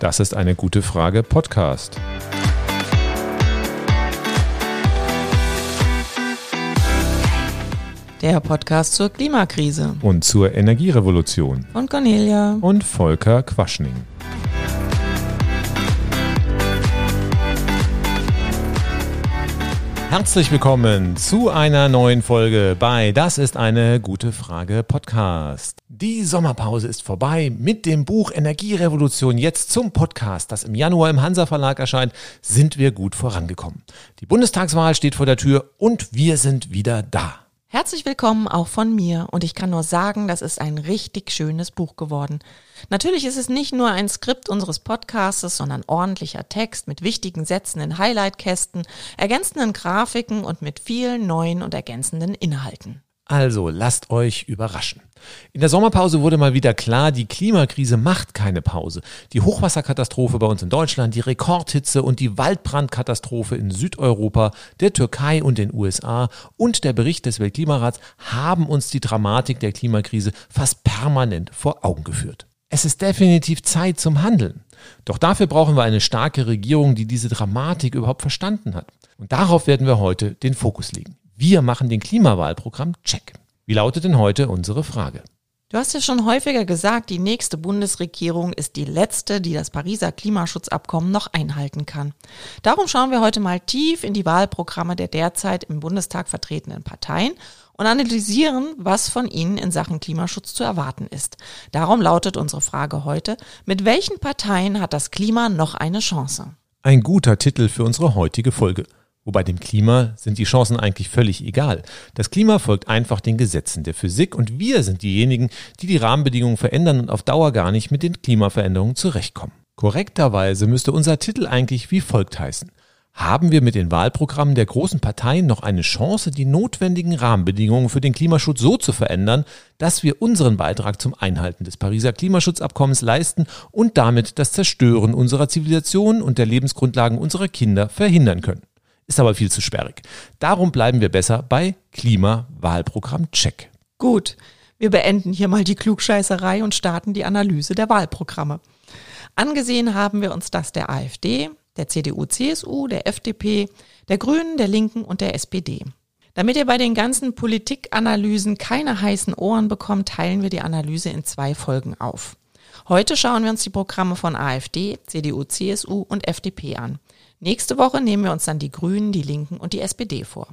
Das ist eine gute Frage Podcast. Der Podcast zur Klimakrise. Und zur Energierevolution. Und Cornelia. Und Volker Quaschning. Herzlich willkommen zu einer neuen Folge bei Das ist eine gute Frage Podcast. Die Sommerpause ist vorbei mit dem Buch Energierevolution jetzt zum Podcast, das im Januar im Hansa Verlag erscheint, sind wir gut vorangekommen. Die Bundestagswahl steht vor der Tür und wir sind wieder da. Herzlich willkommen auch von mir und ich kann nur sagen, das ist ein richtig schönes Buch geworden. Natürlich ist es nicht nur ein Skript unseres Podcastes, sondern ordentlicher Text mit wichtigen Sätzen in Highlightkästen, ergänzenden Grafiken und mit vielen neuen und ergänzenden Inhalten. Also lasst euch überraschen. In der Sommerpause wurde mal wieder klar, die Klimakrise macht keine Pause. Die Hochwasserkatastrophe bei uns in Deutschland, die Rekordhitze und die Waldbrandkatastrophe in Südeuropa, der Türkei und den USA und der Bericht des Weltklimarats haben uns die Dramatik der Klimakrise fast permanent vor Augen geführt. Es ist definitiv Zeit zum Handeln. Doch dafür brauchen wir eine starke Regierung, die diese Dramatik überhaupt verstanden hat. Und darauf werden wir heute den Fokus legen. Wir machen den Klimawahlprogramm Check. Wie lautet denn heute unsere Frage? Du hast ja schon häufiger gesagt, die nächste Bundesregierung ist die letzte, die das Pariser Klimaschutzabkommen noch einhalten kann. Darum schauen wir heute mal tief in die Wahlprogramme der derzeit im Bundestag vertretenen Parteien und analysieren, was von ihnen in Sachen Klimaschutz zu erwarten ist. Darum lautet unsere Frage heute, mit welchen Parteien hat das Klima noch eine Chance? Ein guter Titel für unsere heutige Folge. Wobei dem Klima sind die Chancen eigentlich völlig egal. Das Klima folgt einfach den Gesetzen der Physik und wir sind diejenigen, die die Rahmenbedingungen verändern und auf Dauer gar nicht mit den Klimaveränderungen zurechtkommen. Korrekterweise müsste unser Titel eigentlich wie folgt heißen. Haben wir mit den Wahlprogrammen der großen Parteien noch eine Chance, die notwendigen Rahmenbedingungen für den Klimaschutz so zu verändern, dass wir unseren Beitrag zum Einhalten des Pariser Klimaschutzabkommens leisten und damit das Zerstören unserer Zivilisation und der Lebensgrundlagen unserer Kinder verhindern können? Ist aber viel zu sperrig. Darum bleiben wir besser bei Klimawahlprogramm Check. Gut, wir beenden hier mal die Klugscheißerei und starten die Analyse der Wahlprogramme. Angesehen haben wir uns das der AfD, der CDU, CSU, der FDP, der Grünen, der Linken und der SPD. Damit ihr bei den ganzen Politikanalysen keine heißen Ohren bekommt, teilen wir die Analyse in zwei Folgen auf. Heute schauen wir uns die Programme von AfD, CDU, CSU und FDP an. Nächste Woche nehmen wir uns dann die Grünen, die Linken und die SPD vor.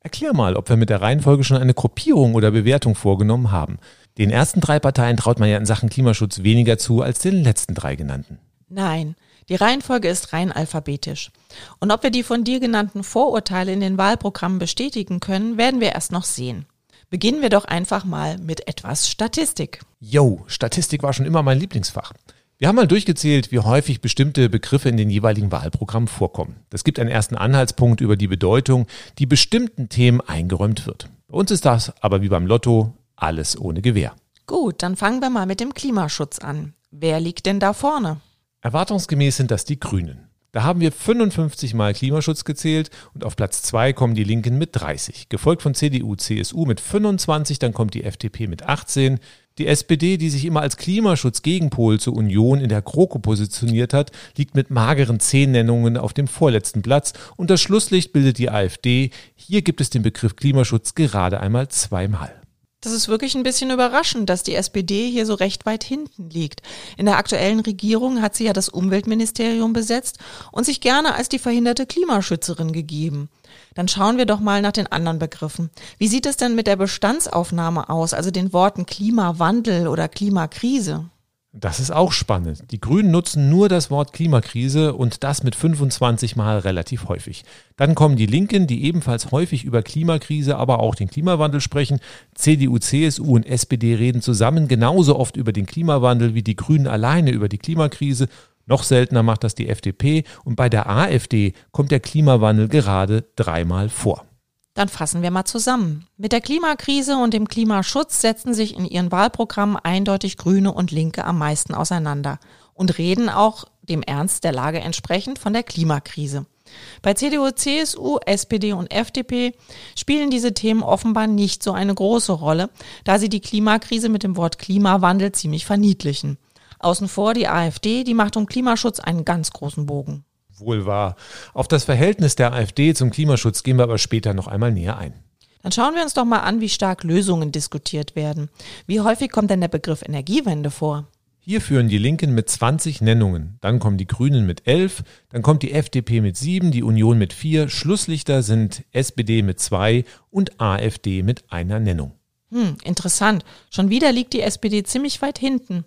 Erklär mal, ob wir mit der Reihenfolge schon eine Gruppierung oder Bewertung vorgenommen haben. Den ersten drei Parteien traut man ja in Sachen Klimaschutz weniger zu als den letzten drei genannten. Nein, die Reihenfolge ist rein alphabetisch. Und ob wir die von dir genannten Vorurteile in den Wahlprogrammen bestätigen können, werden wir erst noch sehen. Beginnen wir doch einfach mal mit etwas Statistik. Yo, Statistik war schon immer mein Lieblingsfach. Wir haben mal durchgezählt, wie häufig bestimmte Begriffe in den jeweiligen Wahlprogrammen vorkommen. Das gibt einen ersten Anhaltspunkt über die Bedeutung, die bestimmten Themen eingeräumt wird. Bei uns ist das aber wie beim Lotto alles ohne Gewehr. Gut, dann fangen wir mal mit dem Klimaschutz an. Wer liegt denn da vorne? Erwartungsgemäß sind das die Grünen. Da haben wir 55 Mal Klimaschutz gezählt und auf Platz 2 kommen die Linken mit 30, gefolgt von CDU, CSU mit 25, dann kommt die FDP mit 18, die SPD, die sich immer als Klimaschutzgegenpol zur Union in der GroKo positioniert hat, liegt mit mageren zehn Nennungen auf dem vorletzten Platz und das Schlusslicht bildet die AfD. Hier gibt es den Begriff Klimaschutz gerade einmal zweimal. Das ist wirklich ein bisschen überraschend, dass die SPD hier so recht weit hinten liegt. In der aktuellen Regierung hat sie ja das Umweltministerium besetzt und sich gerne als die verhinderte Klimaschützerin gegeben. Dann schauen wir doch mal nach den anderen Begriffen. Wie sieht es denn mit der Bestandsaufnahme aus, also den Worten Klimawandel oder Klimakrise? Das ist auch spannend. Die Grünen nutzen nur das Wort Klimakrise und das mit 25 Mal relativ häufig. Dann kommen die Linken, die ebenfalls häufig über Klimakrise, aber auch den Klimawandel sprechen. CDU, CSU und SPD reden zusammen genauso oft über den Klimawandel wie die Grünen alleine über die Klimakrise. Noch seltener macht das die FDP und bei der AfD kommt der Klimawandel gerade dreimal vor. Dann fassen wir mal zusammen. Mit der Klimakrise und dem Klimaschutz setzen sich in ihren Wahlprogrammen eindeutig Grüne und Linke am meisten auseinander und reden auch dem Ernst der Lage entsprechend von der Klimakrise. Bei CDU, CSU, SPD und FDP spielen diese Themen offenbar nicht so eine große Rolle, da sie die Klimakrise mit dem Wort Klimawandel ziemlich verniedlichen. Außen vor die AfD, die macht um Klimaschutz einen ganz großen Bogen. Wohl wahr. Auf das Verhältnis der AfD zum Klimaschutz gehen wir aber später noch einmal näher ein. Dann schauen wir uns doch mal an, wie stark Lösungen diskutiert werden. Wie häufig kommt denn der Begriff Energiewende vor? Hier führen die Linken mit 20 Nennungen, dann kommen die Grünen mit 11, dann kommt die FDP mit 7, die Union mit 4, Schlusslichter sind SPD mit 2 und AfD mit einer Nennung. Hm, interessant. Schon wieder liegt die SPD ziemlich weit hinten.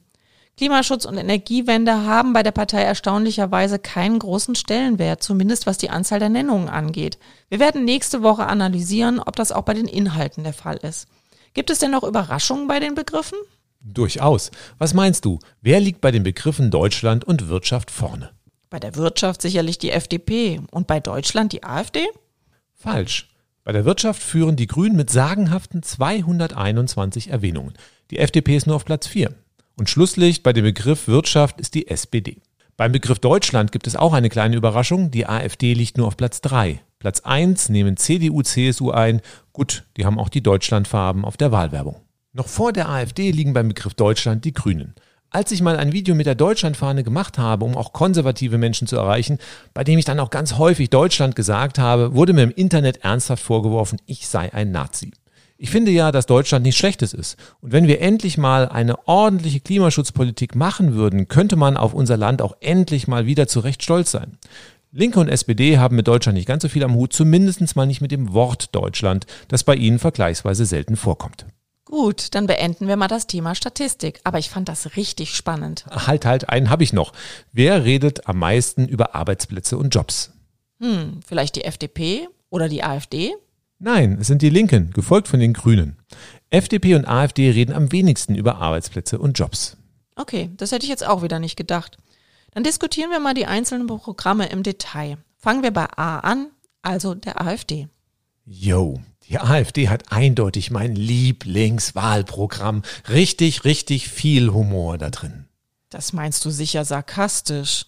Klimaschutz und Energiewende haben bei der Partei erstaunlicherweise keinen großen Stellenwert, zumindest was die Anzahl der Nennungen angeht. Wir werden nächste Woche analysieren, ob das auch bei den Inhalten der Fall ist. Gibt es denn noch Überraschungen bei den Begriffen? Durchaus. Was meinst du? Wer liegt bei den Begriffen Deutschland und Wirtschaft vorne? Bei der Wirtschaft sicherlich die FDP und bei Deutschland die AfD? Falsch. Bei der Wirtschaft führen die Grünen mit sagenhaften 221 Erwähnungen. Die FDP ist nur auf Platz 4. Und Schlusslicht bei dem Begriff Wirtschaft ist die SPD. Beim Begriff Deutschland gibt es auch eine kleine Überraschung. Die AfD liegt nur auf Platz 3. Platz 1 nehmen CDU, CSU ein. Gut, die haben auch die Deutschlandfarben auf der Wahlwerbung. Noch vor der AfD liegen beim Begriff Deutschland die Grünen. Als ich mal ein Video mit der Deutschlandfahne gemacht habe, um auch konservative Menschen zu erreichen, bei dem ich dann auch ganz häufig Deutschland gesagt habe, wurde mir im Internet ernsthaft vorgeworfen, ich sei ein Nazi. Ich finde ja, dass Deutschland nichts Schlechtes ist. Und wenn wir endlich mal eine ordentliche Klimaschutzpolitik machen würden, könnte man auf unser Land auch endlich mal wieder zu Recht stolz sein. Linke und SPD haben mit Deutschland nicht ganz so viel am Hut, zumindest mal nicht mit dem Wort Deutschland, das bei ihnen vergleichsweise selten vorkommt. Gut, dann beenden wir mal das Thema Statistik. Aber ich fand das richtig spannend. Halt, halt, einen habe ich noch. Wer redet am meisten über Arbeitsplätze und Jobs? Hm, vielleicht die FDP oder die AfD? Nein, es sind die Linken, gefolgt von den Grünen. FDP und AfD reden am wenigsten über Arbeitsplätze und Jobs. Okay, das hätte ich jetzt auch wieder nicht gedacht. Dann diskutieren wir mal die einzelnen Programme im Detail. Fangen wir bei A an, also der AfD. Yo, die AfD hat eindeutig mein Lieblingswahlprogramm. Richtig, richtig viel Humor da drin. Das meinst du sicher sarkastisch.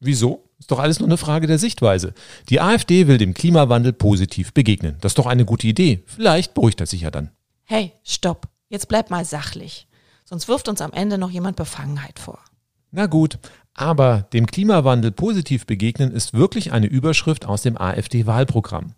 Wieso? Ist doch alles nur eine Frage der Sichtweise. Die AfD will dem Klimawandel positiv begegnen. Das ist doch eine gute Idee. Vielleicht beruhigt er sich ja dann. Hey, stopp. Jetzt bleib mal sachlich. Sonst wirft uns am Ende noch jemand Befangenheit vor. Na gut, aber dem Klimawandel positiv begegnen ist wirklich eine Überschrift aus dem AfD-Wahlprogramm.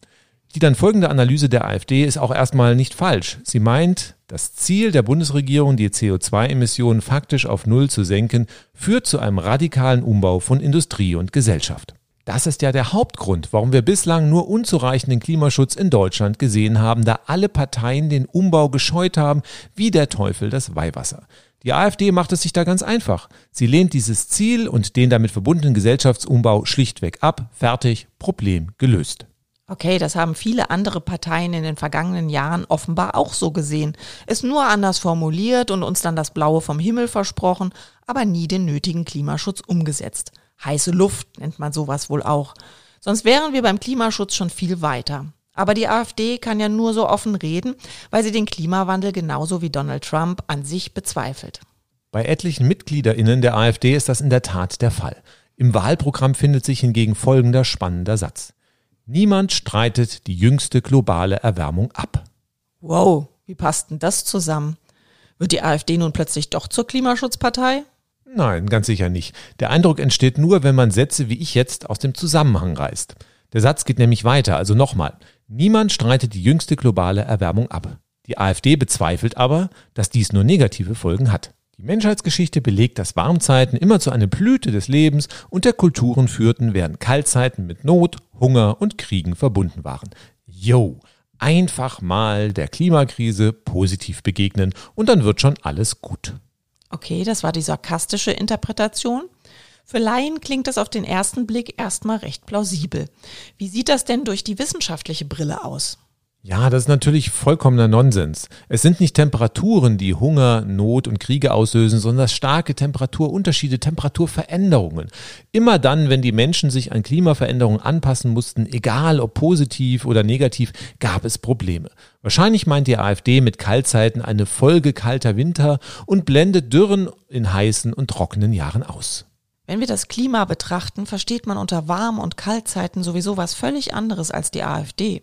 Die dann folgende Analyse der AfD ist auch erstmal nicht falsch. Sie meint, das Ziel der Bundesregierung, die CO2-Emissionen faktisch auf Null zu senken, führt zu einem radikalen Umbau von Industrie und Gesellschaft. Das ist ja der Hauptgrund, warum wir bislang nur unzureichenden Klimaschutz in Deutschland gesehen haben, da alle Parteien den Umbau gescheut haben, wie der Teufel das Weihwasser. Die AfD macht es sich da ganz einfach. Sie lehnt dieses Ziel und den damit verbundenen Gesellschaftsumbau schlichtweg ab. Fertig, Problem gelöst. Okay, das haben viele andere Parteien in den vergangenen Jahren offenbar auch so gesehen. Es nur anders formuliert und uns dann das Blaue vom Himmel versprochen, aber nie den nötigen Klimaschutz umgesetzt. Heiße Luft nennt man sowas wohl auch. Sonst wären wir beim Klimaschutz schon viel weiter. Aber die AfD kann ja nur so offen reden, weil sie den Klimawandel genauso wie Donald Trump an sich bezweifelt. Bei etlichen Mitgliederinnen der AfD ist das in der Tat der Fall. Im Wahlprogramm findet sich hingegen folgender spannender Satz. Niemand streitet die jüngste globale Erwärmung ab. Wow, wie passt denn das zusammen? Wird die AfD nun plötzlich doch zur Klimaschutzpartei? Nein, ganz sicher nicht. Der Eindruck entsteht nur, wenn man Sätze wie ich jetzt aus dem Zusammenhang reißt. Der Satz geht nämlich weiter, also nochmal. Niemand streitet die jüngste globale Erwärmung ab. Die AfD bezweifelt aber, dass dies nur negative Folgen hat. Die Menschheitsgeschichte belegt, dass Warmzeiten immer zu einer Blüte des Lebens und der Kulturen führten, während Kaltzeiten mit Not, Hunger und Kriegen verbunden waren. Yo, einfach mal der Klimakrise positiv begegnen und dann wird schon alles gut. Okay, das war die sarkastische Interpretation. Für Laien klingt das auf den ersten Blick erstmal recht plausibel. Wie sieht das denn durch die wissenschaftliche Brille aus? Ja, das ist natürlich vollkommener Nonsens. Es sind nicht Temperaturen, die Hunger, Not und Kriege auslösen, sondern starke Temperaturunterschiede, Temperaturveränderungen. Immer dann, wenn die Menschen sich an Klimaveränderungen anpassen mussten, egal ob positiv oder negativ, gab es Probleme. Wahrscheinlich meint die AfD mit Kaltzeiten eine Folge kalter Winter und blendet Dürren in heißen und trockenen Jahren aus. Wenn wir das Klima betrachten, versteht man unter Warm- und Kaltzeiten sowieso was völlig anderes als die AfD.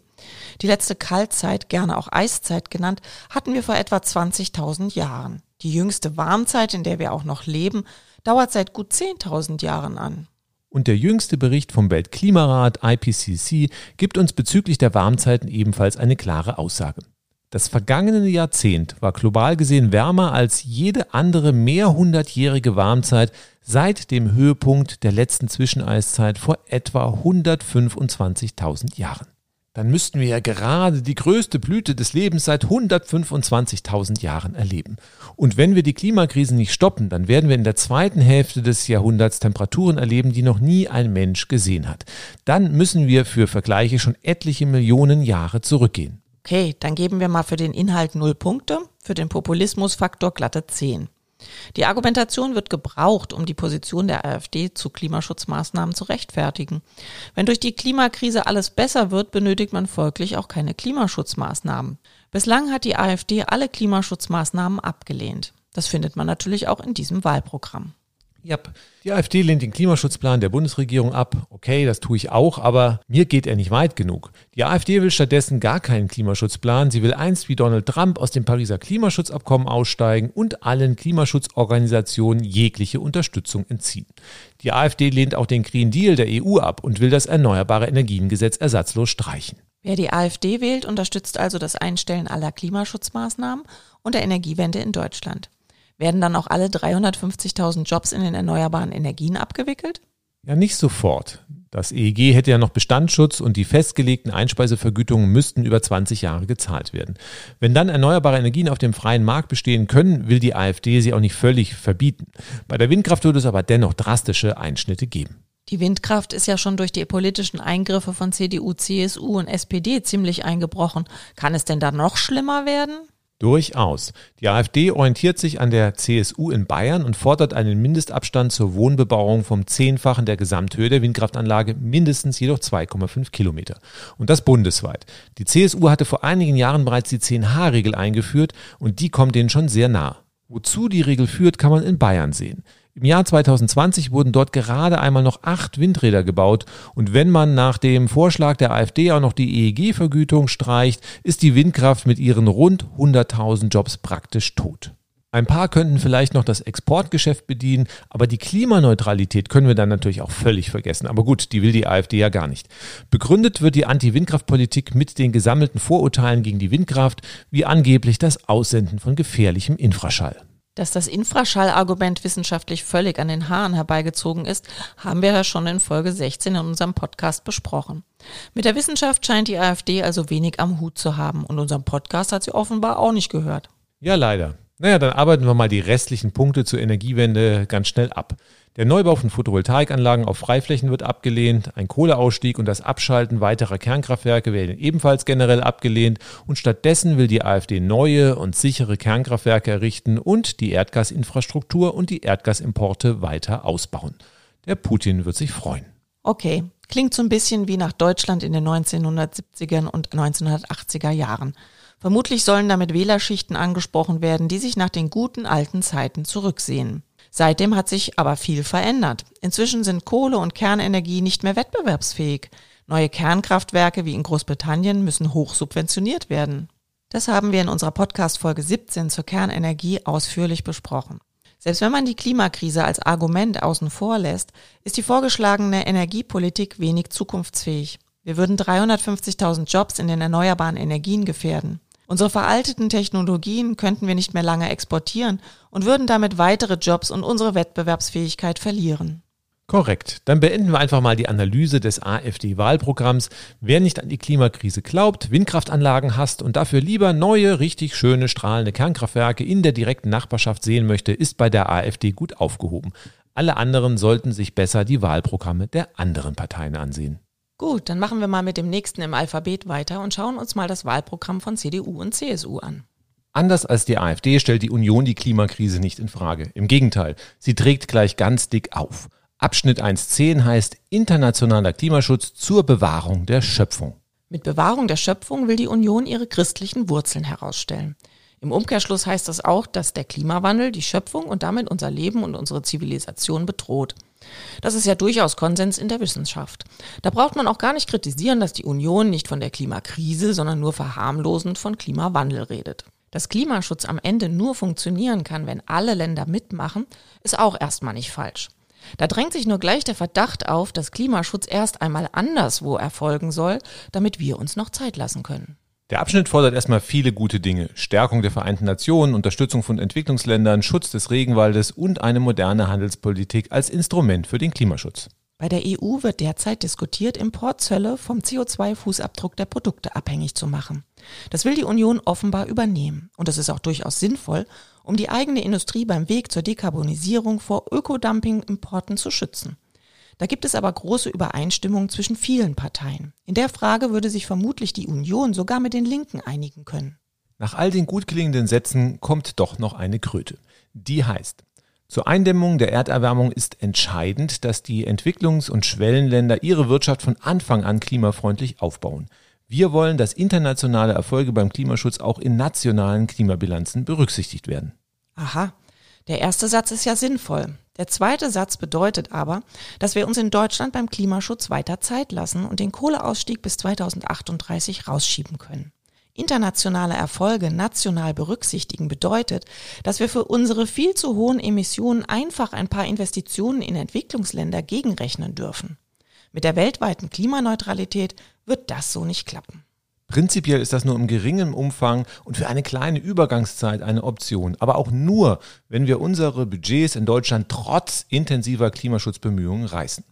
Die letzte Kaltzeit, gerne auch Eiszeit genannt, hatten wir vor etwa 20.000 Jahren. Die jüngste Warmzeit, in der wir auch noch leben, dauert seit gut 10.000 Jahren an. Und der jüngste Bericht vom Weltklimarat IPCC gibt uns bezüglich der Warmzeiten ebenfalls eine klare Aussage. Das vergangene Jahrzehnt war global gesehen wärmer als jede andere mehrhundertjährige Warmzeit seit dem Höhepunkt der letzten Zwischeneiszeit vor etwa 125.000 Jahren. Dann müssten wir ja gerade die größte Blüte des Lebens seit 125.000 Jahren erleben. Und wenn wir die Klimakrise nicht stoppen, dann werden wir in der zweiten Hälfte des Jahrhunderts Temperaturen erleben, die noch nie ein Mensch gesehen hat. Dann müssen wir für Vergleiche schon etliche Millionen Jahre zurückgehen. Okay, dann geben wir mal für den Inhalt null Punkte, für den Populismusfaktor glatte 10. Die Argumentation wird gebraucht, um die Position der AfD zu Klimaschutzmaßnahmen zu rechtfertigen. Wenn durch die Klimakrise alles besser wird, benötigt man folglich auch keine Klimaschutzmaßnahmen. Bislang hat die AfD alle Klimaschutzmaßnahmen abgelehnt. Das findet man natürlich auch in diesem Wahlprogramm. Ja, die AfD lehnt den Klimaschutzplan der Bundesregierung ab. Okay, das tue ich auch, aber mir geht er nicht weit genug. Die AfD will stattdessen gar keinen Klimaschutzplan. Sie will einst wie Donald Trump aus dem Pariser Klimaschutzabkommen aussteigen und allen Klimaschutzorganisationen jegliche Unterstützung entziehen. Die AfD lehnt auch den Green Deal der EU ab und will das Erneuerbare Energiengesetz ersatzlos streichen. Wer die AfD wählt, unterstützt also das Einstellen aller Klimaschutzmaßnahmen und der Energiewende in Deutschland. Werden dann auch alle 350.000 Jobs in den erneuerbaren Energien abgewickelt? Ja, nicht sofort. Das EEG hätte ja noch Bestandsschutz und die festgelegten Einspeisevergütungen müssten über 20 Jahre gezahlt werden. Wenn dann erneuerbare Energien auf dem freien Markt bestehen können, will die AfD sie auch nicht völlig verbieten. Bei der Windkraft wird es aber dennoch drastische Einschnitte geben. Die Windkraft ist ja schon durch die politischen Eingriffe von CDU, CSU und SPD ziemlich eingebrochen. Kann es denn da noch schlimmer werden? Durchaus. Die AfD orientiert sich an der CSU in Bayern und fordert einen Mindestabstand zur Wohnbebauung vom Zehnfachen der Gesamthöhe der Windkraftanlage, mindestens jedoch 2,5 Kilometer. Und das bundesweit. Die CSU hatte vor einigen Jahren bereits die 10H-Regel eingeführt und die kommt denen schon sehr nah. Wozu die Regel führt, kann man in Bayern sehen. Im Jahr 2020 wurden dort gerade einmal noch acht Windräder gebaut und wenn man nach dem Vorschlag der AfD auch noch die EEG-Vergütung streicht, ist die Windkraft mit ihren rund 100.000 Jobs praktisch tot. Ein paar könnten vielleicht noch das Exportgeschäft bedienen, aber die Klimaneutralität können wir dann natürlich auch völlig vergessen. Aber gut, die will die AfD ja gar nicht. Begründet wird die Anti-Windkraft-Politik mit den gesammelten Vorurteilen gegen die Windkraft, wie angeblich das Aussenden von gefährlichem Infraschall. Dass das Infraschallargument wissenschaftlich völlig an den Haaren herbeigezogen ist, haben wir ja schon in Folge 16 in unserem Podcast besprochen. Mit der Wissenschaft scheint die AfD also wenig am Hut zu haben und unseren Podcast hat sie offenbar auch nicht gehört. Ja, leider. Naja, dann arbeiten wir mal die restlichen Punkte zur Energiewende ganz schnell ab. Der Neubau von Photovoltaikanlagen auf Freiflächen wird abgelehnt, ein Kohleausstieg und das Abschalten weiterer Kernkraftwerke werden ebenfalls generell abgelehnt und stattdessen will die AfD neue und sichere Kernkraftwerke errichten und die Erdgasinfrastruktur und die Erdgasimporte weiter ausbauen. Der Putin wird sich freuen. Okay, klingt so ein bisschen wie nach Deutschland in den 1970er und 1980er Jahren. Vermutlich sollen damit Wählerschichten angesprochen werden, die sich nach den guten alten Zeiten zurücksehen. Seitdem hat sich aber viel verändert. Inzwischen sind Kohle und Kernenergie nicht mehr wettbewerbsfähig. Neue Kernkraftwerke wie in Großbritannien müssen hoch subventioniert werden. Das haben wir in unserer Podcast-Folge 17 zur Kernenergie ausführlich besprochen. Selbst wenn man die Klimakrise als Argument außen vor lässt, ist die vorgeschlagene Energiepolitik wenig zukunftsfähig. Wir würden 350.000 Jobs in den erneuerbaren Energien gefährden. Unsere veralteten Technologien könnten wir nicht mehr lange exportieren und würden damit weitere Jobs und unsere Wettbewerbsfähigkeit verlieren. Korrekt. Dann beenden wir einfach mal die Analyse des AfD-Wahlprogramms. Wer nicht an die Klimakrise glaubt, Windkraftanlagen hasst und dafür lieber neue, richtig schöne, strahlende Kernkraftwerke in der direkten Nachbarschaft sehen möchte, ist bei der AfD gut aufgehoben. Alle anderen sollten sich besser die Wahlprogramme der anderen Parteien ansehen. Gut, dann machen wir mal mit dem nächsten im Alphabet weiter und schauen uns mal das Wahlprogramm von CDU und CSU an. Anders als die AfD stellt die Union die Klimakrise nicht in Frage. Im Gegenteil, sie trägt gleich ganz dick auf. Abschnitt 1.10 heißt Internationaler Klimaschutz zur Bewahrung der Schöpfung. Mit Bewahrung der Schöpfung will die Union ihre christlichen Wurzeln herausstellen. Im Umkehrschluss heißt das auch, dass der Klimawandel die Schöpfung und damit unser Leben und unsere Zivilisation bedroht. Das ist ja durchaus Konsens in der Wissenschaft. Da braucht man auch gar nicht kritisieren, dass die Union nicht von der Klimakrise, sondern nur verharmlosend von Klimawandel redet. Dass Klimaschutz am Ende nur funktionieren kann, wenn alle Länder mitmachen, ist auch erstmal nicht falsch. Da drängt sich nur gleich der Verdacht auf, dass Klimaschutz erst einmal anderswo erfolgen soll, damit wir uns noch Zeit lassen können. Der Abschnitt fordert erstmal viele gute Dinge. Stärkung der Vereinten Nationen, Unterstützung von Entwicklungsländern, Schutz des Regenwaldes und eine moderne Handelspolitik als Instrument für den Klimaschutz. Bei der EU wird derzeit diskutiert, Importzölle vom CO2-Fußabdruck der Produkte abhängig zu machen. Das will die Union offenbar übernehmen. Und das ist auch durchaus sinnvoll, um die eigene Industrie beim Weg zur Dekarbonisierung vor Ökodumping-Importen zu schützen. Da gibt es aber große Übereinstimmung zwischen vielen Parteien. In der Frage würde sich vermutlich die Union sogar mit den Linken einigen können. Nach all den gut klingenden Sätzen kommt doch noch eine Kröte. Die heißt, zur Eindämmung der Erderwärmung ist entscheidend, dass die Entwicklungs- und Schwellenländer ihre Wirtschaft von Anfang an klimafreundlich aufbauen. Wir wollen, dass internationale Erfolge beim Klimaschutz auch in nationalen Klimabilanzen berücksichtigt werden. Aha, der erste Satz ist ja sinnvoll. Der zweite Satz bedeutet aber, dass wir uns in Deutschland beim Klimaschutz weiter Zeit lassen und den Kohleausstieg bis 2038 rausschieben können. Internationale Erfolge national berücksichtigen bedeutet, dass wir für unsere viel zu hohen Emissionen einfach ein paar Investitionen in Entwicklungsländer gegenrechnen dürfen. Mit der weltweiten Klimaneutralität wird das so nicht klappen. Prinzipiell ist das nur im geringen Umfang und für eine kleine Übergangszeit eine Option, aber auch nur, wenn wir unsere Budgets in Deutschland trotz intensiver Klimaschutzbemühungen reißen.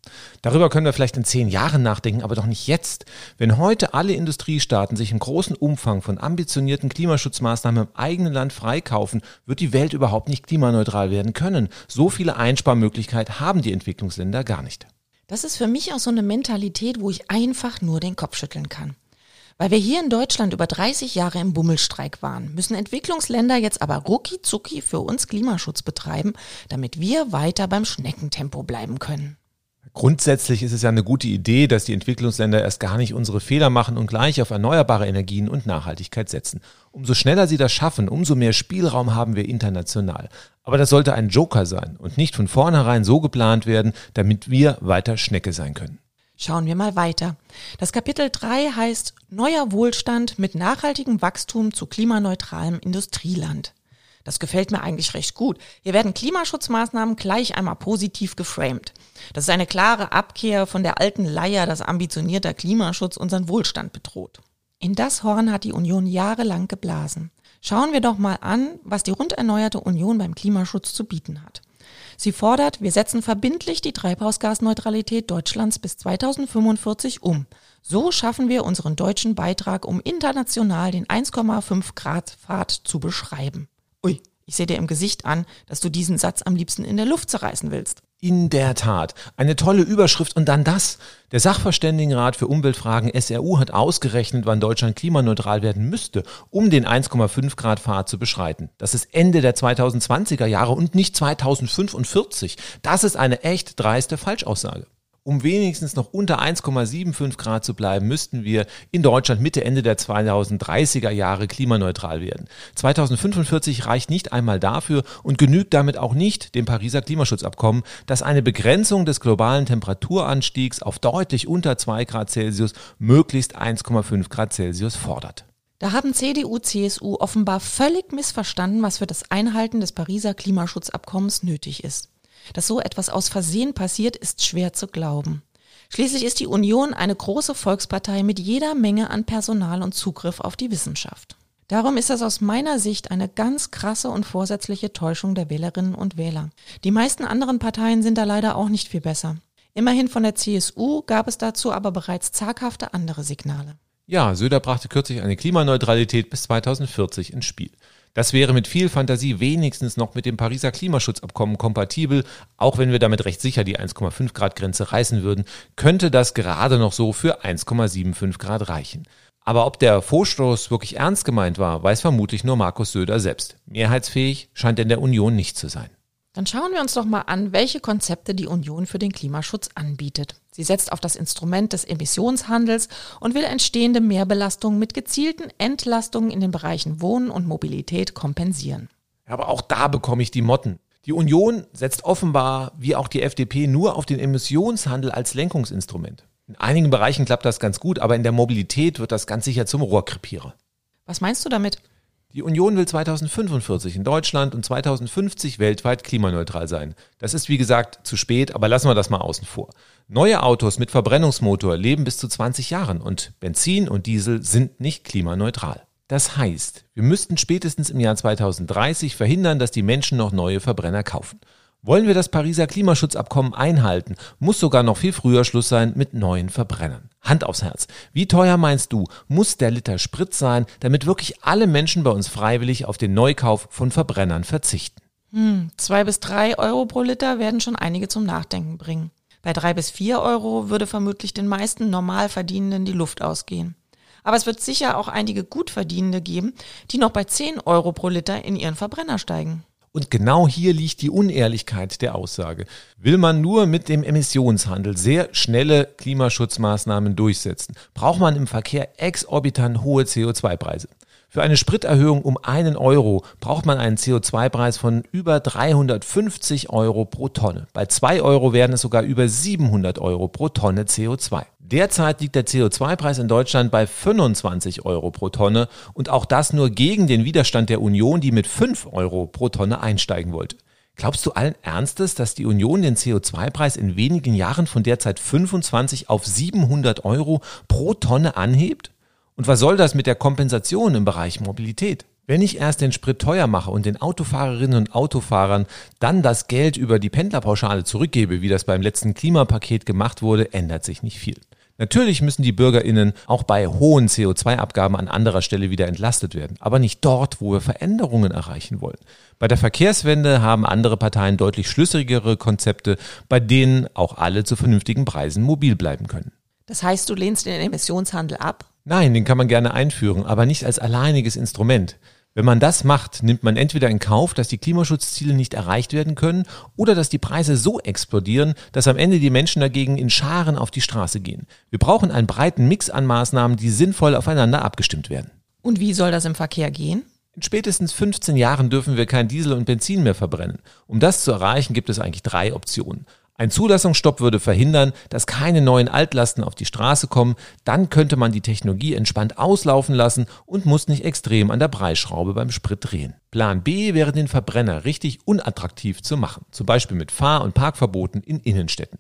Darüber können wir vielleicht in zehn Jahren nachdenken, aber doch nicht jetzt. Wenn heute alle Industriestaaten sich im großen Umfang von ambitionierten Klimaschutzmaßnahmen im eigenen Land freikaufen, wird die Welt überhaupt nicht klimaneutral werden können. So viele Einsparmöglichkeiten haben die Entwicklungsländer gar nicht. Das ist für mich auch so eine Mentalität, wo ich einfach nur den Kopf schütteln kann. Weil wir hier in Deutschland über 30 Jahre im Bummelstreik waren, müssen Entwicklungsländer jetzt aber rucki zucki für uns Klimaschutz betreiben, damit wir weiter beim Schneckentempo bleiben können. Grundsätzlich ist es ja eine gute Idee, dass die Entwicklungsländer erst gar nicht unsere Fehler machen und gleich auf erneuerbare Energien und Nachhaltigkeit setzen. Umso schneller sie das schaffen, umso mehr Spielraum haben wir international. Aber das sollte ein Joker sein und nicht von vornherein so geplant werden, damit wir weiter Schnecke sein können. Schauen wir mal weiter. Das Kapitel 3 heißt Neuer Wohlstand mit nachhaltigem Wachstum zu klimaneutralem Industrieland. Das gefällt mir eigentlich recht gut. Hier werden Klimaschutzmaßnahmen gleich einmal positiv geframed. Das ist eine klare Abkehr von der alten Leier, dass ambitionierter Klimaschutz unseren Wohlstand bedroht. In das Horn hat die Union jahrelang geblasen. Schauen wir doch mal an, was die rund erneuerte Union beim Klimaschutz zu bieten hat. Sie fordert, wir setzen verbindlich die Treibhausgasneutralität Deutschlands bis 2045 um. So schaffen wir unseren deutschen Beitrag, um international den 1,5 Grad Pfad zu beschreiben. Ui, ich sehe dir im Gesicht an, dass du diesen Satz am liebsten in der Luft zerreißen willst. In der Tat. Eine tolle Überschrift und dann das. Der Sachverständigenrat für Umweltfragen SRU hat ausgerechnet, wann Deutschland klimaneutral werden müsste, um den 1,5 Grad Pfad zu beschreiten. Das ist Ende der 2020er Jahre und nicht 2045. Das ist eine echt dreiste Falschaussage. Um wenigstens noch unter 1,75 Grad zu bleiben, müssten wir in Deutschland Mitte, Ende der 2030er Jahre klimaneutral werden. 2045 reicht nicht einmal dafür und genügt damit auch nicht dem Pariser Klimaschutzabkommen, das eine Begrenzung des globalen Temperaturanstiegs auf deutlich unter 2 Grad Celsius, möglichst 1,5 Grad Celsius fordert. Da haben CDU, CSU offenbar völlig missverstanden, was für das Einhalten des Pariser Klimaschutzabkommens nötig ist. Dass so etwas aus Versehen passiert, ist schwer zu glauben. Schließlich ist die Union eine große Volkspartei mit jeder Menge an Personal und Zugriff auf die Wissenschaft. Darum ist das aus meiner Sicht eine ganz krasse und vorsätzliche Täuschung der Wählerinnen und Wähler. Die meisten anderen Parteien sind da leider auch nicht viel besser. Immerhin von der CSU gab es dazu aber bereits zaghafte andere Signale. Ja, Söder brachte kürzlich eine Klimaneutralität bis 2040 ins Spiel. Das wäre mit viel Fantasie wenigstens noch mit dem Pariser Klimaschutzabkommen kompatibel. Auch wenn wir damit recht sicher die 1,5 Grad Grenze reißen würden, könnte das gerade noch so für 1,75 Grad reichen. Aber ob der Vorstoß wirklich ernst gemeint war, weiß vermutlich nur Markus Söder selbst. Mehrheitsfähig scheint er in der Union nicht zu sein. Dann schauen wir uns doch mal an, welche Konzepte die Union für den Klimaschutz anbietet. Sie setzt auf das Instrument des Emissionshandels und will entstehende Mehrbelastungen mit gezielten Entlastungen in den Bereichen Wohnen und Mobilität kompensieren. Aber auch da bekomme ich die Motten. Die Union setzt offenbar, wie auch die FDP, nur auf den Emissionshandel als Lenkungsinstrument. In einigen Bereichen klappt das ganz gut, aber in der Mobilität wird das ganz sicher zum Rohrkrepierer. Was meinst du damit? Die Union will 2045 in Deutschland und 2050 weltweit klimaneutral sein. Das ist wie gesagt zu spät, aber lassen wir das mal außen vor. Neue Autos mit Verbrennungsmotor leben bis zu 20 Jahren und Benzin und Diesel sind nicht klimaneutral. Das heißt, wir müssten spätestens im Jahr 2030 verhindern, dass die Menschen noch neue Verbrenner kaufen. Wollen wir das Pariser Klimaschutzabkommen einhalten, muss sogar noch viel früher Schluss sein mit neuen Verbrennern. Hand aufs Herz. Wie teuer meinst du, muss der Liter Sprit sein, damit wirklich alle Menschen bei uns freiwillig auf den Neukauf von Verbrennern verzichten? Hm, zwei bis drei Euro pro Liter werden schon einige zum Nachdenken bringen. Bei drei bis vier Euro würde vermutlich den meisten Normalverdienenden die Luft ausgehen. Aber es wird sicher auch einige Gutverdienende geben, die noch bei zehn Euro pro Liter in ihren Verbrenner steigen. Und genau hier liegt die Unehrlichkeit der Aussage. Will man nur mit dem Emissionshandel sehr schnelle Klimaschutzmaßnahmen durchsetzen, braucht man im Verkehr exorbitant hohe CO2-Preise. Für eine Spriterhöhung um einen Euro braucht man einen CO2-Preis von über 350 Euro pro Tonne. Bei zwei Euro werden es sogar über 700 Euro pro Tonne CO2. Derzeit liegt der CO2-Preis in Deutschland bei 25 Euro pro Tonne und auch das nur gegen den Widerstand der Union, die mit 5 Euro pro Tonne einsteigen wollte. Glaubst du allen Ernstes, dass die Union den CO2-Preis in wenigen Jahren von derzeit 25 auf 700 Euro pro Tonne anhebt? Und was soll das mit der Kompensation im Bereich Mobilität? Wenn ich erst den Sprit teuer mache und den Autofahrerinnen und Autofahrern dann das Geld über die Pendlerpauschale zurückgebe, wie das beim letzten Klimapaket gemacht wurde, ändert sich nicht viel. Natürlich müssen die Bürgerinnen auch bei hohen CO2-Abgaben an anderer Stelle wieder entlastet werden, aber nicht dort, wo wir Veränderungen erreichen wollen. Bei der Verkehrswende haben andere Parteien deutlich schlüssigere Konzepte, bei denen auch alle zu vernünftigen Preisen mobil bleiben können. Das heißt, du lehnst den Emissionshandel ab? Nein, den kann man gerne einführen, aber nicht als alleiniges Instrument. Wenn man das macht, nimmt man entweder in Kauf, dass die Klimaschutzziele nicht erreicht werden können oder dass die Preise so explodieren, dass am Ende die Menschen dagegen in Scharen auf die Straße gehen. Wir brauchen einen breiten Mix an Maßnahmen, die sinnvoll aufeinander abgestimmt werden. Und wie soll das im Verkehr gehen? In spätestens 15 Jahren dürfen wir kein Diesel und Benzin mehr verbrennen. Um das zu erreichen, gibt es eigentlich drei Optionen. Ein Zulassungsstopp würde verhindern, dass keine neuen Altlasten auf die Straße kommen. Dann könnte man die Technologie entspannt auslaufen lassen und muss nicht extrem an der Preisschraube beim Sprit drehen. Plan B wäre den Verbrenner richtig unattraktiv zu machen, zum Beispiel mit Fahr- und Parkverboten in Innenstädten.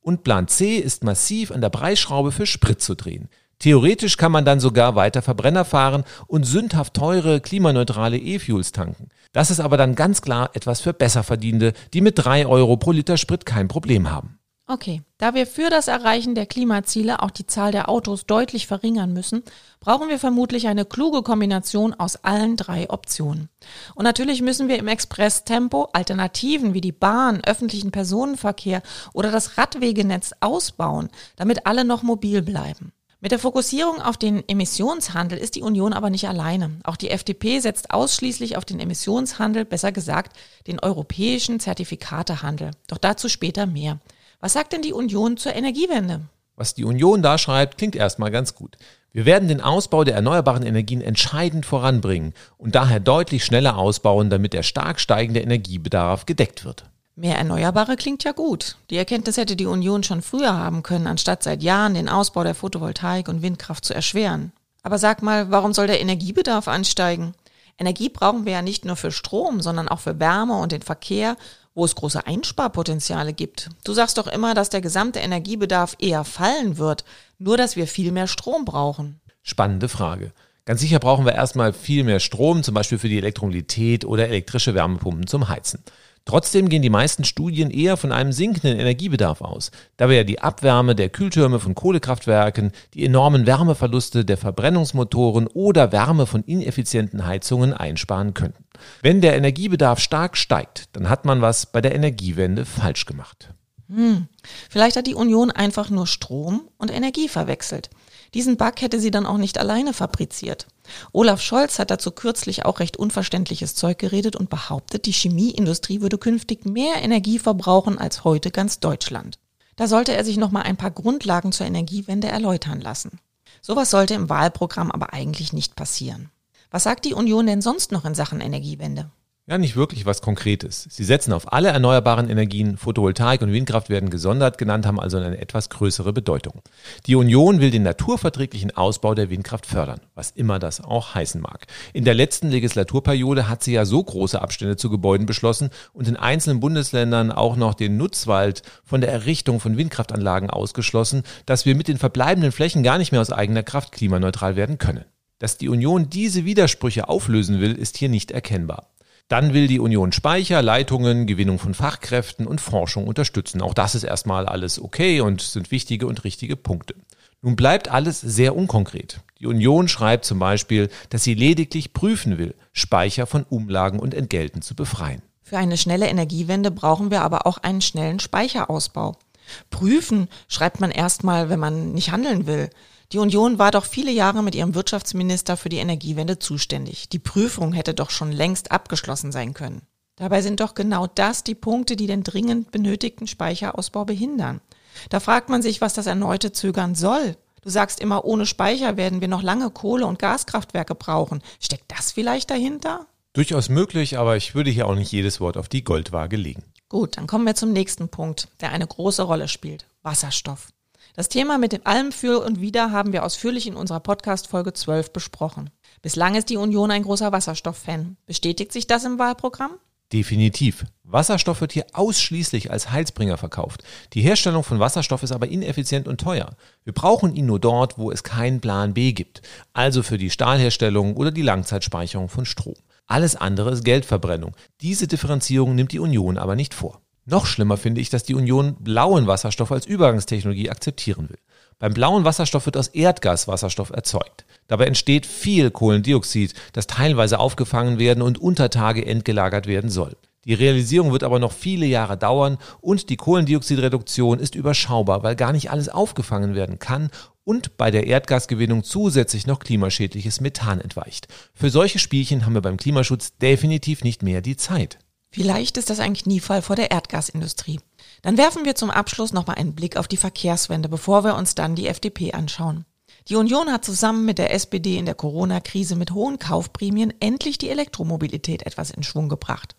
Und Plan C ist massiv an der Preisschraube für Sprit zu drehen. Theoretisch kann man dann sogar weiter Verbrenner fahren und sündhaft teure klimaneutrale E-Fuels tanken. Das ist aber dann ganz klar etwas für Besserverdienende, die mit drei Euro pro Liter Sprit kein Problem haben. Okay, da wir für das Erreichen der Klimaziele auch die Zahl der Autos deutlich verringern müssen, brauchen wir vermutlich eine kluge Kombination aus allen drei Optionen. Und natürlich müssen wir im Expresstempo Alternativen wie die Bahn, öffentlichen Personenverkehr oder das Radwegenetz ausbauen, damit alle noch mobil bleiben. Mit der Fokussierung auf den Emissionshandel ist die Union aber nicht alleine. Auch die FDP setzt ausschließlich auf den Emissionshandel, besser gesagt den europäischen Zertifikatehandel. Doch dazu später mehr. Was sagt denn die Union zur Energiewende? Was die Union da schreibt, klingt erstmal ganz gut. Wir werden den Ausbau der erneuerbaren Energien entscheidend voranbringen und daher deutlich schneller ausbauen, damit der stark steigende Energiebedarf gedeckt wird. Mehr Erneuerbare klingt ja gut. Die Erkenntnis hätte die Union schon früher haben können, anstatt seit Jahren den Ausbau der Photovoltaik und Windkraft zu erschweren. Aber sag mal, warum soll der Energiebedarf ansteigen? Energie brauchen wir ja nicht nur für Strom, sondern auch für Wärme und den Verkehr, wo es große Einsparpotenziale gibt. Du sagst doch immer, dass der gesamte Energiebedarf eher fallen wird, nur dass wir viel mehr Strom brauchen. Spannende Frage. Ganz sicher brauchen wir erstmal viel mehr Strom, zum Beispiel für die Elektromobilität oder elektrische Wärmepumpen zum Heizen. Trotzdem gehen die meisten Studien eher von einem sinkenden Energiebedarf aus, da wir ja die Abwärme der Kühltürme von Kohlekraftwerken, die enormen Wärmeverluste der Verbrennungsmotoren oder Wärme von ineffizienten Heizungen einsparen könnten. Wenn der Energiebedarf stark steigt, dann hat man was bei der Energiewende falsch gemacht. Hm. Vielleicht hat die Union einfach nur Strom und Energie verwechselt. Diesen Bug hätte sie dann auch nicht alleine fabriziert. Olaf Scholz hat dazu kürzlich auch recht unverständliches Zeug geredet und behauptet, die Chemieindustrie würde künftig mehr Energie verbrauchen als heute ganz Deutschland. Da sollte er sich noch mal ein paar Grundlagen zur Energiewende erläutern lassen. Sowas sollte im Wahlprogramm aber eigentlich nicht passieren. Was sagt die Union denn sonst noch in Sachen Energiewende? Ja, nicht wirklich was Konkretes. Sie setzen auf alle erneuerbaren Energien, Photovoltaik und Windkraft werden gesondert genannt, haben also eine etwas größere Bedeutung. Die Union will den naturverträglichen Ausbau der Windkraft fördern, was immer das auch heißen mag. In der letzten Legislaturperiode hat sie ja so große Abstände zu Gebäuden beschlossen und in einzelnen Bundesländern auch noch den Nutzwald von der Errichtung von Windkraftanlagen ausgeschlossen, dass wir mit den verbleibenden Flächen gar nicht mehr aus eigener Kraft klimaneutral werden können. Dass die Union diese Widersprüche auflösen will, ist hier nicht erkennbar. Dann will die Union Speicher, Leitungen, Gewinnung von Fachkräften und Forschung unterstützen. Auch das ist erstmal alles okay und sind wichtige und richtige Punkte. Nun bleibt alles sehr unkonkret. Die Union schreibt zum Beispiel, dass sie lediglich prüfen will, Speicher von Umlagen und Entgelten zu befreien. Für eine schnelle Energiewende brauchen wir aber auch einen schnellen Speicherausbau. Prüfen schreibt man erstmal, wenn man nicht handeln will. Die Union war doch viele Jahre mit ihrem Wirtschaftsminister für die Energiewende zuständig. Die Prüfung hätte doch schon längst abgeschlossen sein können. Dabei sind doch genau das die Punkte, die den dringend benötigten Speicherausbau behindern. Da fragt man sich, was das erneute Zögern soll. Du sagst immer, ohne Speicher werden wir noch lange Kohle- und Gaskraftwerke brauchen. Steckt das vielleicht dahinter? Durchaus möglich, aber ich würde hier auch nicht jedes Wort auf die Goldwaage legen. Gut, dann kommen wir zum nächsten Punkt, der eine große Rolle spielt. Wasserstoff. Das Thema mit dem allem für und wider haben wir ausführlich in unserer Podcast-Folge 12 besprochen. Bislang ist die Union ein großer Wasserstoff-Fan. Bestätigt sich das im Wahlprogramm? Definitiv. Wasserstoff wird hier ausschließlich als Heilsbringer verkauft. Die Herstellung von Wasserstoff ist aber ineffizient und teuer. Wir brauchen ihn nur dort, wo es keinen Plan B gibt, also für die Stahlherstellung oder die Langzeitspeicherung von Strom. Alles andere ist Geldverbrennung. Diese Differenzierung nimmt die Union aber nicht vor. Noch schlimmer finde ich, dass die Union blauen Wasserstoff als Übergangstechnologie akzeptieren will. Beim blauen Wasserstoff wird aus Erdgas Wasserstoff erzeugt. Dabei entsteht viel Kohlendioxid, das teilweise aufgefangen werden und unter Tage entgelagert werden soll. Die Realisierung wird aber noch viele Jahre dauern und die Kohlendioxidreduktion ist überschaubar, weil gar nicht alles aufgefangen werden kann und bei der Erdgasgewinnung zusätzlich noch klimaschädliches Methan entweicht. Für solche Spielchen haben wir beim Klimaschutz definitiv nicht mehr die Zeit. Vielleicht ist das eigentlich nie Fall vor der Erdgasindustrie. Dann werfen wir zum Abschluss nochmal einen Blick auf die Verkehrswende, bevor wir uns dann die FDP anschauen. Die Union hat zusammen mit der SPD in der Corona-Krise mit hohen Kaufprämien endlich die Elektromobilität etwas in Schwung gebracht.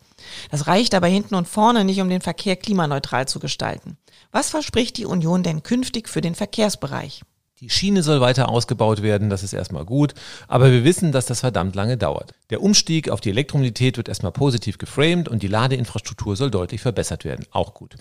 Das reicht aber hinten und vorne nicht, um den Verkehr klimaneutral zu gestalten. Was verspricht die Union denn künftig für den Verkehrsbereich? Die Schiene soll weiter ausgebaut werden, das ist erstmal gut, aber wir wissen, dass das verdammt lange dauert. Der Umstieg auf die Elektromobilität wird erstmal positiv geframed und die Ladeinfrastruktur soll deutlich verbessert werden, auch gut.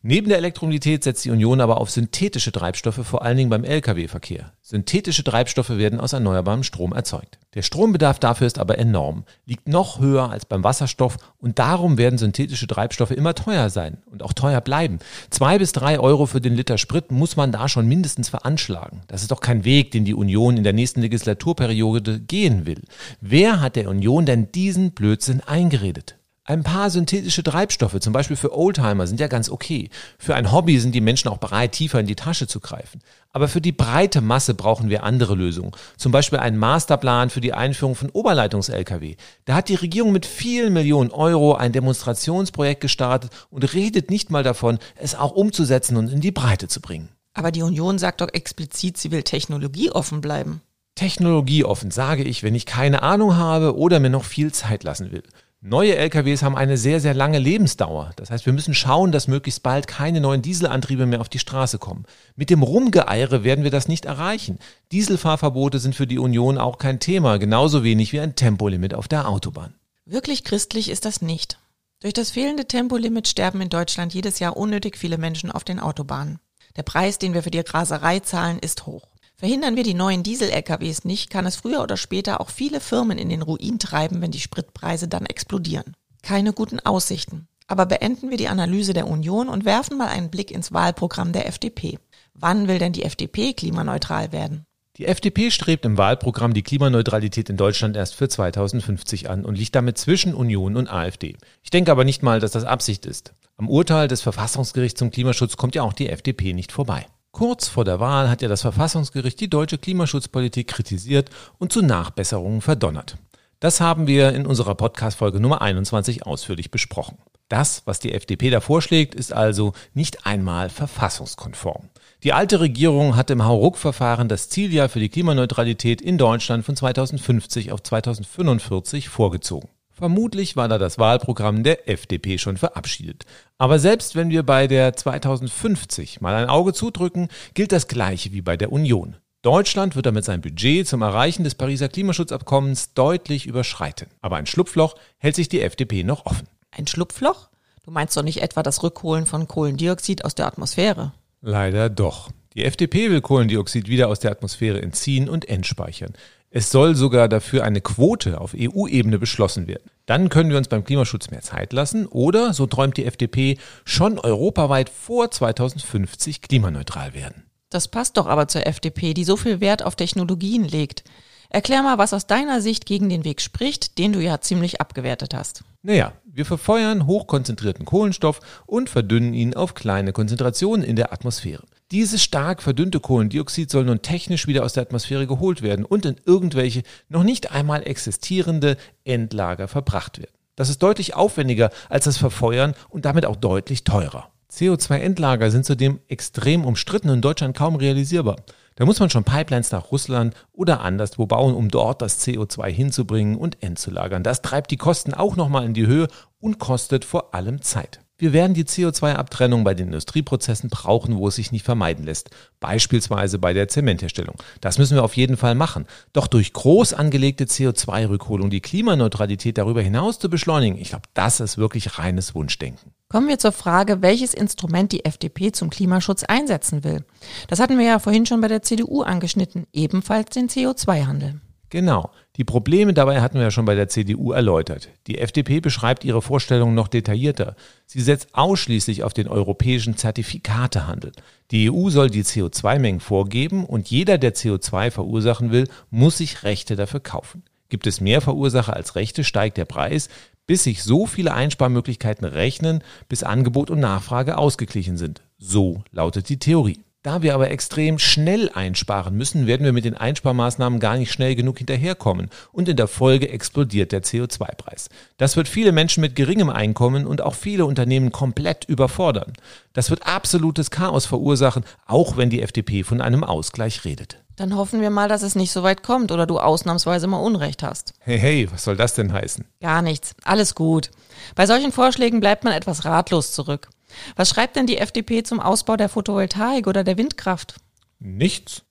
Neben der Elektromobilität setzt die Union aber auf synthetische Treibstoffe, vor allen Dingen beim Lkw-Verkehr. Synthetische Treibstoffe werden aus erneuerbarem Strom erzeugt. Der Strombedarf dafür ist aber enorm, liegt noch höher als beim Wasserstoff und darum werden synthetische Treibstoffe immer teuer sein und auch teuer bleiben. Zwei bis drei Euro für den Liter Sprit muss man da schon mindestens veranschlagen. Das ist doch kein Weg, den die Union in der nächsten Legislaturperiode gehen will. Wer hat der Union denn diesen Blödsinn eingeredet? Ein paar synthetische Treibstoffe, zum Beispiel für Oldtimer, sind ja ganz okay. Für ein Hobby sind die Menschen auch bereit, tiefer in die Tasche zu greifen. Aber für die breite Masse brauchen wir andere Lösungen. Zum Beispiel einen Masterplan für die Einführung von Oberleitungs-Lkw. Da hat die Regierung mit vielen Millionen Euro ein Demonstrationsprojekt gestartet und redet nicht mal davon, es auch umzusetzen und in die Breite zu bringen. Aber die Union sagt doch explizit, sie will technologieoffen bleiben. Technologieoffen sage ich, wenn ich keine Ahnung habe oder mir noch viel Zeit lassen will. Neue LKWs haben eine sehr, sehr lange Lebensdauer. Das heißt, wir müssen schauen, dass möglichst bald keine neuen Dieselantriebe mehr auf die Straße kommen. Mit dem Rumgeeire werden wir das nicht erreichen. Dieselfahrverbote sind für die Union auch kein Thema, genauso wenig wie ein Tempolimit auf der Autobahn. Wirklich christlich ist das nicht. Durch das fehlende Tempolimit sterben in Deutschland jedes Jahr unnötig viele Menschen auf den Autobahnen. Der Preis, den wir für die Raserei zahlen, ist hoch. Verhindern wir die neuen Diesel-LKWs nicht, kann es früher oder später auch viele Firmen in den Ruin treiben, wenn die Spritpreise dann explodieren. Keine guten Aussichten. Aber beenden wir die Analyse der Union und werfen mal einen Blick ins Wahlprogramm der FDP. Wann will denn die FDP klimaneutral werden? Die FDP strebt im Wahlprogramm die Klimaneutralität in Deutschland erst für 2050 an und liegt damit zwischen Union und AfD. Ich denke aber nicht mal, dass das Absicht ist. Am Urteil des Verfassungsgerichts zum Klimaschutz kommt ja auch die FDP nicht vorbei. Kurz vor der Wahl hat ja das Verfassungsgericht die deutsche Klimaschutzpolitik kritisiert und zu Nachbesserungen verdonnert. Das haben wir in unserer Podcast-Folge Nummer 21 ausführlich besprochen. Das, was die FDP da vorschlägt, ist also nicht einmal verfassungskonform. Die alte Regierung hatte im Hauruck-Verfahren das Zieljahr für die Klimaneutralität in Deutschland von 2050 auf 2045 vorgezogen. Vermutlich war da das Wahlprogramm der FDP schon verabschiedet. Aber selbst wenn wir bei der 2050 mal ein Auge zudrücken, gilt das Gleiche wie bei der Union. Deutschland wird damit sein Budget zum Erreichen des Pariser Klimaschutzabkommens deutlich überschreiten. Aber ein Schlupfloch hält sich die FDP noch offen. Ein Schlupfloch? Du meinst doch nicht etwa das Rückholen von Kohlendioxid aus der Atmosphäre? Leider doch. Die FDP will Kohlendioxid wieder aus der Atmosphäre entziehen und entspeichern. Es soll sogar dafür eine Quote auf EU-Ebene beschlossen werden. Dann können wir uns beim Klimaschutz mehr Zeit lassen oder, so träumt die FDP, schon europaweit vor 2050 klimaneutral werden. Das passt doch aber zur FDP, die so viel Wert auf Technologien legt. Erklär mal, was aus deiner Sicht gegen den Weg spricht, den du ja ziemlich abgewertet hast. Naja, wir verfeuern hochkonzentrierten Kohlenstoff und verdünnen ihn auf kleine Konzentrationen in der Atmosphäre. Dieses stark verdünnte Kohlendioxid soll nun technisch wieder aus der Atmosphäre geholt werden und in irgendwelche noch nicht einmal existierende Endlager verbracht werden. Das ist deutlich aufwendiger als das Verfeuern und damit auch deutlich teurer. CO2-Endlager sind zudem extrem umstritten und in Deutschland kaum realisierbar. Da muss man schon Pipelines nach Russland oder anderswo bauen, um dort das CO2 hinzubringen und endzulagern. Das treibt die Kosten auch nochmal in die Höhe und kostet vor allem Zeit. Wir werden die CO2-Abtrennung bei den Industrieprozessen brauchen, wo es sich nicht vermeiden lässt. Beispielsweise bei der Zementherstellung. Das müssen wir auf jeden Fall machen. Doch durch groß angelegte CO2-Rückholung die Klimaneutralität darüber hinaus zu beschleunigen, ich glaube, das ist wirklich reines Wunschdenken. Kommen wir zur Frage, welches Instrument die FDP zum Klimaschutz einsetzen will. Das hatten wir ja vorhin schon bei der CDU angeschnitten, ebenfalls den CO2-Handel. Genau. Die Probleme dabei hatten wir ja schon bei der CDU erläutert. Die FDP beschreibt ihre Vorstellungen noch detaillierter. Sie setzt ausschließlich auf den europäischen Zertifikatehandel. Die EU soll die CO2-Mengen vorgeben und jeder, der CO2 verursachen will, muss sich Rechte dafür kaufen. Gibt es mehr Verursacher als Rechte, steigt der Preis, bis sich so viele Einsparmöglichkeiten rechnen, bis Angebot und Nachfrage ausgeglichen sind. So lautet die Theorie. Da wir aber extrem schnell einsparen müssen, werden wir mit den Einsparmaßnahmen gar nicht schnell genug hinterherkommen und in der Folge explodiert der CO2-Preis. Das wird viele Menschen mit geringem Einkommen und auch viele Unternehmen komplett überfordern. Das wird absolutes Chaos verursachen, auch wenn die FDP von einem Ausgleich redet. Dann hoffen wir mal, dass es nicht so weit kommt oder du ausnahmsweise mal Unrecht hast. Hey, hey, was soll das denn heißen? Gar nichts. Alles gut. Bei solchen Vorschlägen bleibt man etwas ratlos zurück. Was schreibt denn die FDP zum Ausbau der Photovoltaik oder der Windkraft? Nichts.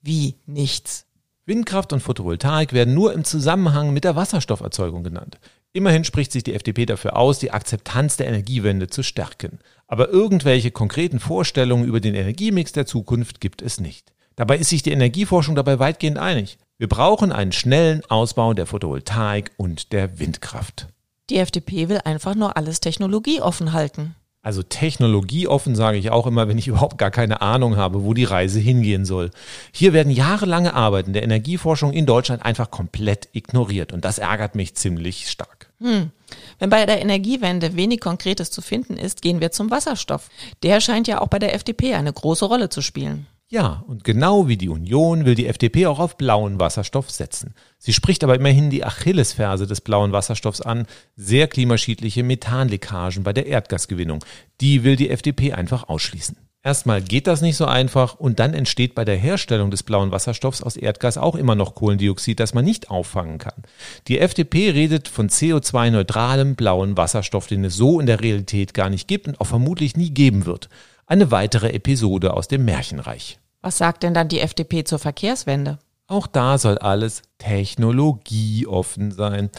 Wie nichts? Windkraft und Photovoltaik werden nur im Zusammenhang mit der Wasserstofferzeugung genannt. Immerhin spricht sich die FDP dafür aus, die Akzeptanz der Energiewende zu stärken. Aber irgendwelche konkreten Vorstellungen über den Energiemix der Zukunft gibt es nicht. Dabei ist sich die Energieforschung dabei weitgehend einig. Wir brauchen einen schnellen Ausbau der Photovoltaik und der Windkraft. Die FDP will einfach nur alles technologieoffen halten. Also technologieoffen sage ich auch immer, wenn ich überhaupt gar keine Ahnung habe, wo die Reise hingehen soll. Hier werden jahrelange Arbeiten der Energieforschung in Deutschland einfach komplett ignoriert und das ärgert mich ziemlich stark. Hm. Wenn bei der Energiewende wenig Konkretes zu finden ist, gehen wir zum Wasserstoff. Der scheint ja auch bei der FDP eine große Rolle zu spielen. Ja, und genau wie die Union will die FDP auch auf blauen Wasserstoff setzen. Sie spricht aber immerhin die Achillesferse des blauen Wasserstoffs an, sehr klimaschädliche Methanleckagen bei der Erdgasgewinnung. Die will die FDP einfach ausschließen. Erstmal geht das nicht so einfach und dann entsteht bei der Herstellung des blauen Wasserstoffs aus Erdgas auch immer noch Kohlendioxid, das man nicht auffangen kann. Die FDP redet von CO2-neutralem blauen Wasserstoff, den es so in der Realität gar nicht gibt und auch vermutlich nie geben wird. Eine weitere Episode aus dem Märchenreich. Was sagt denn dann die FDP zur Verkehrswende? Auch da soll alles technologieoffen sein.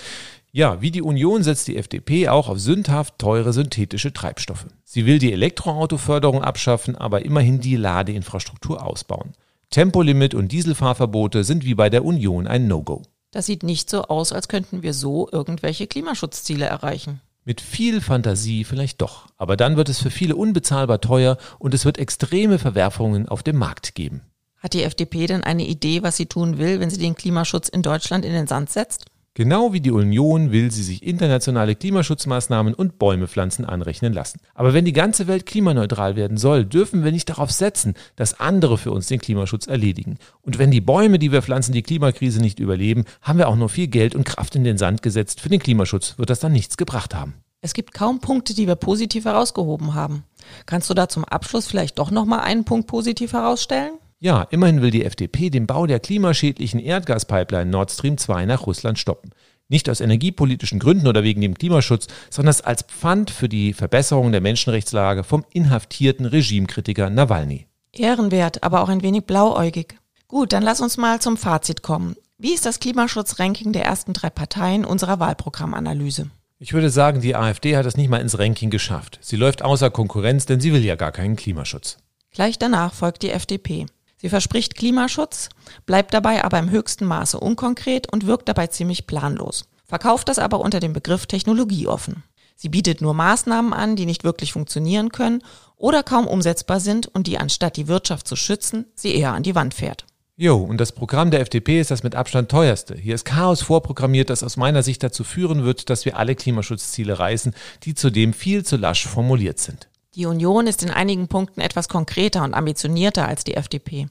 Ja, wie die Union setzt die FDP auch auf sündhaft teure synthetische Treibstoffe. Sie will die Elektroautoförderung abschaffen, aber immerhin die Ladeinfrastruktur ausbauen. Tempolimit und Dieselfahrverbote sind wie bei der Union ein No-Go. Das sieht nicht so aus, als könnten wir so irgendwelche Klimaschutzziele erreichen. Mit viel Fantasie vielleicht doch, aber dann wird es für viele unbezahlbar teuer und es wird extreme Verwerfungen auf dem Markt geben. Hat die FDP denn eine Idee, was sie tun will, wenn sie den Klimaschutz in Deutschland in den Sand setzt? Genau wie die Union will sie sich internationale Klimaschutzmaßnahmen und Bäume pflanzen anrechnen lassen. Aber wenn die ganze Welt klimaneutral werden soll, dürfen wir nicht darauf setzen, dass andere für uns den Klimaschutz erledigen. Und wenn die Bäume, die wir pflanzen, die Klimakrise nicht überleben, haben wir auch nur viel Geld und Kraft in den Sand gesetzt. Für den Klimaschutz wird das dann nichts gebracht haben. Es gibt kaum Punkte, die wir positiv herausgehoben haben. Kannst du da zum Abschluss vielleicht doch noch mal einen Punkt positiv herausstellen? Ja, immerhin will die FDP den Bau der klimaschädlichen Erdgaspipeline Nord Stream 2 nach Russland stoppen. Nicht aus energiepolitischen Gründen oder wegen dem Klimaschutz, sondern als Pfand für die Verbesserung der Menschenrechtslage vom inhaftierten Regimekritiker Nawalny. Ehrenwert, aber auch ein wenig blauäugig. Gut, dann lass uns mal zum Fazit kommen. Wie ist das Klimaschutzranking der ersten drei Parteien unserer Wahlprogrammanalyse? Ich würde sagen, die AfD hat es nicht mal ins Ranking geschafft. Sie läuft außer Konkurrenz, denn sie will ja gar keinen Klimaschutz. Gleich danach folgt die FDP. Sie verspricht Klimaschutz, bleibt dabei aber im höchsten Maße unkonkret und wirkt dabei ziemlich planlos. Verkauft das aber unter dem Begriff technologieoffen. Sie bietet nur Maßnahmen an, die nicht wirklich funktionieren können oder kaum umsetzbar sind und die anstatt die Wirtschaft zu schützen, sie eher an die Wand fährt. Jo, und das Programm der FDP ist das mit Abstand teuerste. Hier ist Chaos vorprogrammiert, das aus meiner Sicht dazu führen wird, dass wir alle Klimaschutzziele reißen, die zudem viel zu lasch formuliert sind. Die Union ist in einigen Punkten etwas konkreter und ambitionierter als die FDP.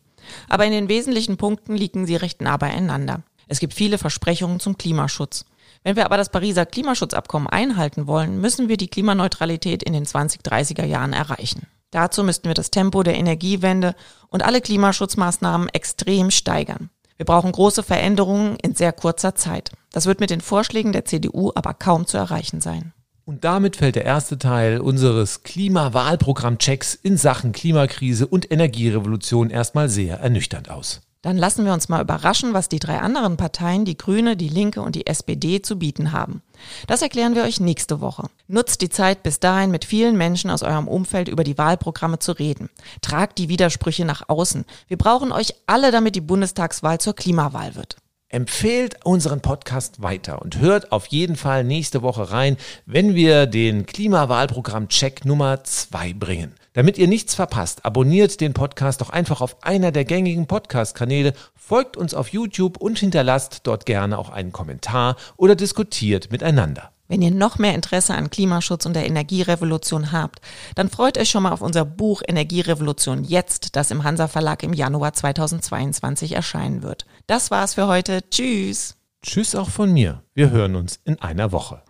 Aber in den wesentlichen Punkten liegen sie recht nah beieinander. Es gibt viele Versprechungen zum Klimaschutz. Wenn wir aber das Pariser Klimaschutzabkommen einhalten wollen, müssen wir die Klimaneutralität in den 2030er Jahren erreichen. Dazu müssten wir das Tempo der Energiewende und alle Klimaschutzmaßnahmen extrem steigern. Wir brauchen große Veränderungen in sehr kurzer Zeit. Das wird mit den Vorschlägen der CDU aber kaum zu erreichen sein. Und damit fällt der erste Teil unseres Klimawahlprogramm-Checks in Sachen Klimakrise und Energierevolution erstmal sehr ernüchternd aus. Dann lassen wir uns mal überraschen, was die drei anderen Parteien, die Grüne, die Linke und die SPD zu bieten haben. Das erklären wir euch nächste Woche. Nutzt die Zeit bis dahin mit vielen Menschen aus eurem Umfeld über die Wahlprogramme zu reden. Tragt die Widersprüche nach außen. Wir brauchen euch alle, damit die Bundestagswahl zur Klimawahl wird. Empfehlt unseren Podcast weiter und hört auf jeden Fall nächste Woche rein, wenn wir den Klimawahlprogramm-Check Nummer 2 bringen. Damit ihr nichts verpasst, abonniert den Podcast doch einfach auf einer der gängigen Podcast-Kanäle, folgt uns auf YouTube und hinterlasst dort gerne auch einen Kommentar oder diskutiert miteinander. Wenn ihr noch mehr Interesse an Klimaschutz und der Energierevolution habt, dann freut euch schon mal auf unser Buch Energierevolution jetzt, das im Hansa Verlag im Januar 2022 erscheinen wird. Das war's für heute. Tschüss. Tschüss auch von mir. Wir hören uns in einer Woche.